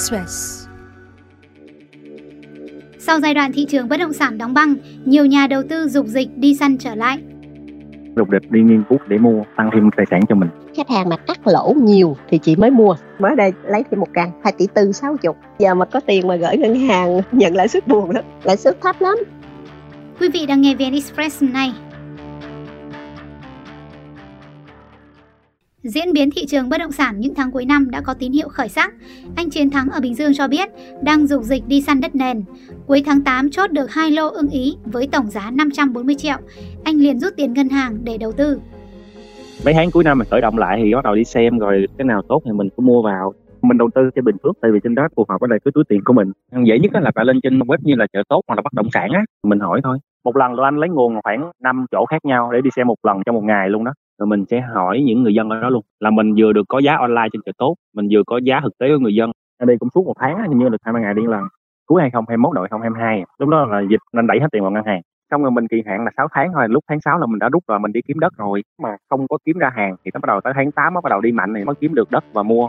Express. Sau giai đoạn thị trường bất động sản đóng băng, nhiều nhà đầu tư dục dịch đi săn trở lại. Lục địch đi nghiên cứu để mua tăng thêm tài sản cho mình. khách hàng mà cắt lỗ nhiều thì chị mới mua mới đây lấy thêm một căn 2 tỷ tư sáu chục giờ mà có tiền mà gửi ngân hàng nhận lãi suất buồn lắm lãi suất thấp lắm Quý vị đang nghe VN Express này. Diễn biến thị trường bất động sản những tháng cuối năm đã có tín hiệu khởi sắc. Anh Chiến Thắng ở Bình Dương cho biết đang dục dịch đi săn đất nền. Cuối tháng 8 chốt được hai lô ưng ý với tổng giá 540 triệu. Anh liền rút tiền ngân hàng để đầu tư. Mấy tháng cuối năm mình khởi động lại thì bắt đầu đi xem rồi cái nào tốt thì mình cứ mua vào. Mình đầu tư cho Bình Phước tại vì trên đó phù hợp với lại cái túi tiền của mình. Dễ nhất á là bạn lên trên web như là chợ tốt hoặc là bất động sản á, mình hỏi thôi. Một lần tụi anh lấy nguồn khoảng 5 chỗ khác nhau để đi xem một lần trong một ngày luôn đó. Rồi mình sẽ hỏi những người dân ở đó luôn. Là mình vừa được có giá online trên chợ tốt, mình vừa có giá thực tế của người dân. Ở đây cũng suốt một tháng hình như được 20 ngày đi lần. Cuối 2021 đầu 2022. Lúc đó là dịch nên đẩy hết tiền vào ngân hàng xong rồi mình kỳ hạn là 6 tháng thôi lúc tháng 6 là mình đã rút rồi mình đi kiếm đất rồi mà không có kiếm ra hàng thì nó bắt đầu tới tháng 8 nó bắt đầu đi mạnh thì mới kiếm được đất và mua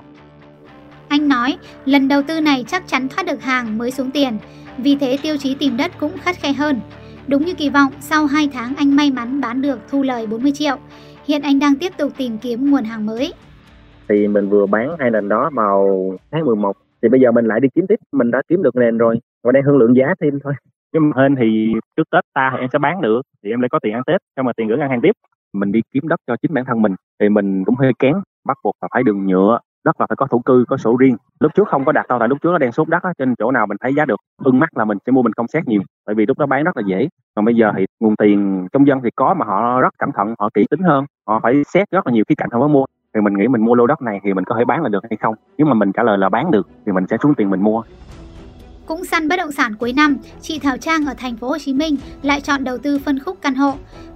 Anh nói lần đầu tư này chắc chắn thoát được hàng mới xuống tiền. Vì thế tiêu chí tìm đất cũng khắt khe hơn. Đúng như kỳ vọng, sau 2 tháng anh may mắn bán được thu lời 40 triệu. Hiện anh đang tiếp tục tìm kiếm nguồn hàng mới. thì mình vừa bán hai nền đó vào tháng 11 thì bây giờ mình lại đi kiếm tiếp. Mình đã kiếm được nền rồi. Và đang thương lượng giá thêm thôi. Nhưng mà hên thì trước Tết ta thì em sẽ bán được. Thì em lại có tiền ăn Tết. Xong rồi tiền gửi ngân hàng tiếp. Mình đi kiếm đất cho chính bản thân mình. Thì mình cũng hơi kén. Bắt buộc là phải đường nhựa đất là phải có thổ cư có sổ riêng. Lúc trước không có đặt đâu tại lúc trước nó đang sốt đất á trên chỗ nào mình thấy giá được ưng mắt là mình sẽ mua mình không xét nhiều tại vì lúc đó bán rất là dễ. Còn bây giờ thì nguồn tiền trong dân thì có mà họ rất cẩn thận họ kỹ tính hơn họ phải xét rất là nhiều khía cạnh họ mới mua. Thì mình nghĩ mình mua lô đất này thì mình có thể bán là được hay không? Nếu mà mình trả lời là bán được thì mình sẽ xuống tiền mình mua. Cũng săn bất động sản cuối năm, chị Thảo Trang ở thành phố Hồ Chí Minh lại chọn đầu tư phân khúc căn hộ.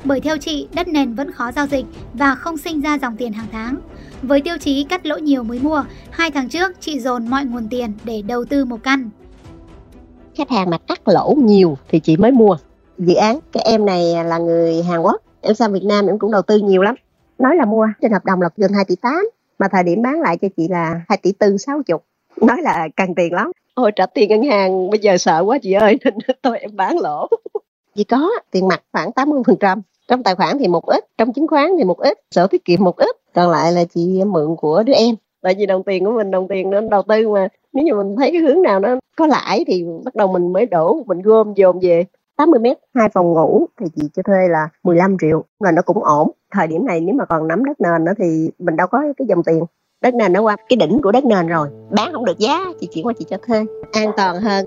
Bởi theo chị, đất nền vẫn khó giao dịch và không sinh ra dòng tiền hàng tháng. Với tiêu chí cắt lỗ nhiều mới mua, hai tháng trước chị dồn mọi nguồn tiền để đầu tư một căn. khách hàng mà cắt lỗ nhiều thì chị mới mua. Dự án cái em này là người Hàn Quốc em sang Việt Nam em cũng đầu tư nhiều lắm. Nói là mua trên hợp đồng là gần 2 tỷ 8 mà thời điểm bán lại cho chị là 2 tỷ tư sáu chục. Nói là cần tiền lắm. Ôi trả tiền ngân hàng bây giờ sợ quá chị ơi nên tôi em bán lỗ chị có tiền mặt khoảng 80 phần trăm, trong tài khoản thì một ít, trong chứng khoán thì một ít, sổ tiết kiệm một ít, còn lại là chị mượn của đứa em. Tại vì đồng tiền của mình, đồng tiền nên đầu tư mà. Nếu như mình thấy cái hướng nào nó có lãi thì bắt đầu mình mới đổ, mình gom, dồn về. 80 mét, hai phòng ngủ thì chị cho thuê là 15 triệu là nó cũng ổn. Thời điểm này nếu mà còn nắm đất nền nữa thì mình đâu có cái dòng tiền. Đất nền nó qua, cái đỉnh của đất nền rồi. Bán không được giá, chị chuyển qua chị cho thuê. An toàn hơn.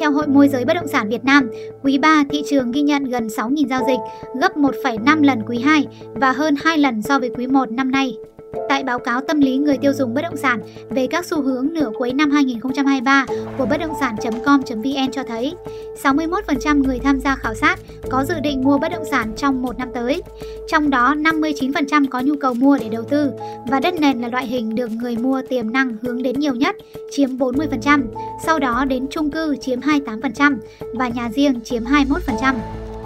Theo Hội môi giới bất động sản Việt Nam, quý 3 thị trường ghi nhận gần 6.000 giao dịch, gấp 1,5 lần quý 2 và hơn 2 lần so với quý 1 năm nay. Tại báo cáo tâm lý người tiêu dùng bất động sản về các xu hướng nửa cuối năm 2023 của bất động sản.com.vn cho thấy 61% người tham gia khảo sát có dự định mua bất động sản trong một năm tới. Trong đó 59% có nhu cầu mua để đầu tư và đất nền là loại hình được người mua tiềm năng hướng đến nhiều nhất, chiếm 40%, sau đó đến chung cư chiếm 28% và nhà riêng chiếm 21%.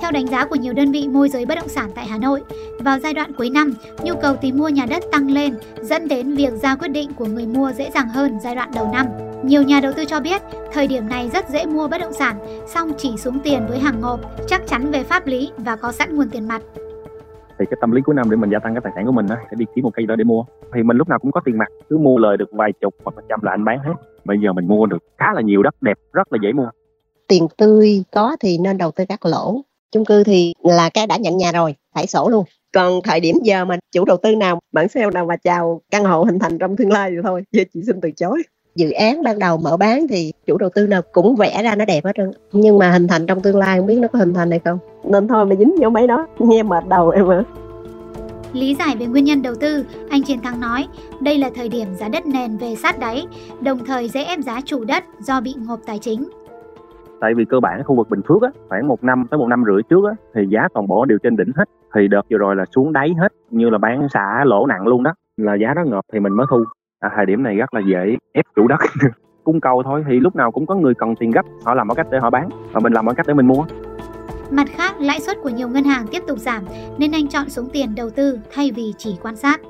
Theo đánh giá của nhiều đơn vị môi giới bất động sản tại Hà Nội, vào giai đoạn cuối năm, nhu cầu tìm mua nhà đất tăng lên, dẫn đến việc ra quyết định của người mua dễ dàng hơn giai đoạn đầu năm. Nhiều nhà đầu tư cho biết, thời điểm này rất dễ mua bất động sản, song chỉ xuống tiền với hàng ngộp, chắc chắn về pháp lý và có sẵn nguồn tiền mặt. thì cái tâm lý cuối năm để mình gia tăng cái tài sản của mình á sẽ đi kiếm một cây đó để mua thì mình lúc nào cũng có tiền mặt cứ mua lời được vài chục hoặc phần trăm là anh bán hết bây giờ mình mua được khá là nhiều đất đẹp rất là dễ mua tiền tươi có thì nên đầu tư các lỗ chung cư thì là cái đã nhận nhà rồi phải sổ luôn. Còn thời điểm giờ mà chủ đầu tư nào bản sale nào mà chào căn hộ hình thành trong tương lai thì thôi giờ chị xin từ chối. Dự án ban đầu mở bán thì chủ đầu tư nào cũng vẽ ra nó đẹp hết trơn nhưng mà hình thành trong tương lai không biết nó có hình thành hay không. Nên thôi mà dính vô mấy đó nghe mệt đầu em ạ. Lý giải về nguyên nhân đầu tư, anh Chiến Thắng nói, đây là thời điểm giá đất nền về sát đáy, đồng thời dễ ép giá chủ đất do bị ngộp tài chính. Tại vì cơ bản khu vực Bình Phước á khoảng một năm tới một năm rưỡi trước á thì giá toàn bộ đều trên đỉnh hết. Thì đợt vừa rồi là xuống đáy hết như là bán xả lỗ nặng luôn đó. Là giá đó ngợp thì mình mới thu. À, thời điểm này rất là dễ ép chủ đất. Cung cầu thôi thì lúc nào cũng có người cần tiền gấp họ làm mọi cách để họ bán và mình làm mọi cách để mình mua. Mặt khác, lãi suất của nhiều ngân hàng tiếp tục giảm nên anh chọn xuống tiền đầu tư thay vì chỉ quan sát.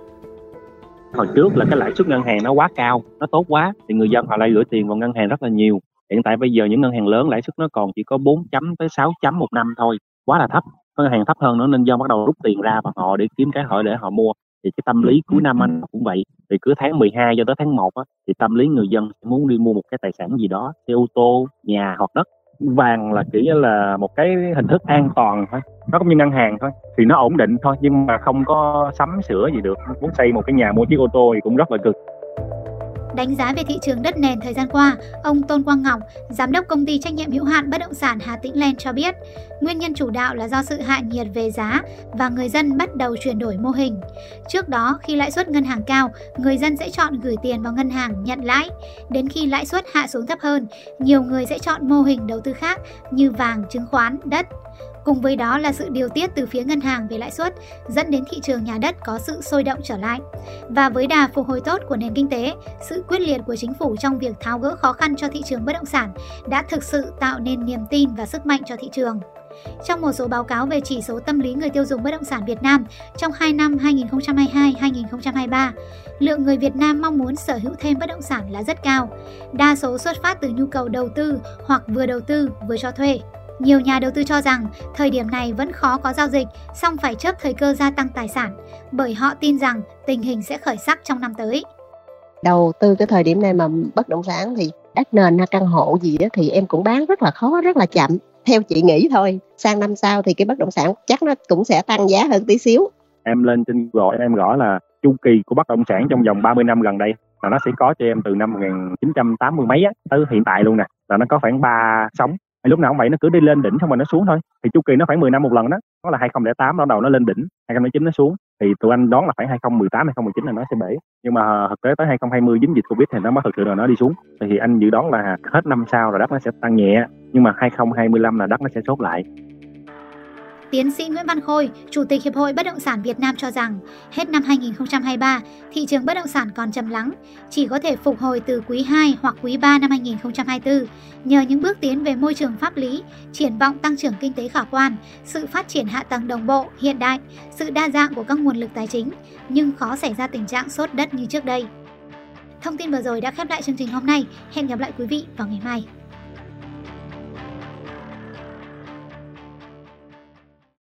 hồi trước là cái lãi suất ngân hàng nó quá cao nó tốt quá thì người dân họ lại gửi tiền vào ngân hàng rất là nhiều hiện tại bây giờ những ngân hàng lớn lãi suất nó còn chỉ có 4 chấm tới 6 chấm một năm thôi quá là thấp. Ngân hàng thấp hơn nữa nên do bắt đầu rút tiền ra và họ để kiếm cái hội để họ mua. Thì cái tâm lý cuối năm anh cũng vậy. Thì cứ tháng 12 cho tới tháng 1 á, thì tâm lý người dân sẽ muốn đi mua một cái tài sản gì đó xe ô tô nhà hoặc đất. Vàng là chỉ là một cái hình thức an toàn thôi nó cũng như ngân hàng thôi thì nó ổn định thôi nhưng mà không có sắm sửa gì được. Muốn xây một cái nhà mua chiếc ô tô thì cũng rất là cực. Đánh giá về thị trường đất nền thời gian qua, ông Tôn Quang Ngọc, giám đốc công ty trách nhiệm hữu hạn bất động sản Hà Tĩnh Land cho biết, nguyên nhân chủ đạo là do sự hạ nhiệt về giá và người dân bắt đầu chuyển đổi mô hình. Trước đó, khi lãi suất ngân hàng cao, người dân sẽ chọn gửi tiền vào ngân hàng nhận lãi. Đến khi lãi suất hạ xuống thấp hơn, nhiều người sẽ chọn mô hình đầu tư khác như vàng, chứng khoán, đất. Cùng với đó là sự điều tiết từ phía ngân hàng về lãi suất, dẫn đến thị trường nhà đất có sự sôi động trở lại. Và với đà phục hồi tốt của nền kinh tế, sự quyết liệt của chính phủ trong việc tháo gỡ khó khăn cho thị trường bất động sản đã thực sự tạo nên niềm tin và sức mạnh cho thị trường. Trong một số báo cáo về chỉ số tâm lý người tiêu dùng bất động sản Việt Nam trong 2 năm 2022-2023, lượng người Việt Nam mong muốn sở hữu thêm bất động sản là rất cao. Đa số xuất phát từ nhu cầu đầu tư hoặc vừa đầu tư vừa cho thuê. Nhiều nhà đầu tư cho rằng thời điểm này vẫn khó có giao dịch, song phải chấp thời cơ gia tăng tài sản, bởi họ tin rằng tình hình sẽ khởi sắc trong năm tới. Đầu tư cái thời điểm này mà bất động sản thì đất nền hay căn hộ gì đó thì em cũng bán rất là khó, rất là chậm. Theo chị nghĩ thôi, sang năm sau thì cái bất động sản chắc nó cũng sẽ tăng giá hơn tí xíu. Em lên trên gọi em gõ là chu kỳ của bất động sản trong vòng 30 năm gần đây là nó sẽ có cho em từ năm 1980 mấy á tới hiện tại luôn nè là nó có khoảng 3 sóng thì lúc nào cũng vậy, nó cứ đi lên đỉnh xong rồi nó xuống thôi. Thì chu kỳ nó khoảng 10 năm một lần đó, nó là 2008 nó đầu nó lên đỉnh 2009 nó xuống. Thì tụi anh đoán là khoảng 2018 2019 là nó sẽ bể. Nhưng mà thực tế tới 2020 dính dịch covid thì nó mới thực sự là nó đi xuống. Thì anh dự đoán là hết năm sau rồi đất nó sẽ tăng nhẹ, nhưng mà 2025 là đất nó sẽ sốt lại. Tiến sĩ Nguyễn Văn Khôi, Chủ tịch Hiệp hội Bất động sản Việt Nam cho rằng, hết năm 2023, thị trường bất động sản còn trầm lắng, chỉ có thể phục hồi từ quý 2 hoặc quý 3 năm 2024 nhờ những bước tiến về môi trường pháp lý, triển vọng tăng trưởng kinh tế khả quan, sự phát triển hạ tầng đồng bộ, hiện đại, sự đa dạng của các nguồn lực tài chính, nhưng khó xảy ra tình trạng sốt đất như trước đây. Thông tin vừa rồi đã khép lại chương trình hôm nay. Hẹn gặp lại quý vị vào ngày mai.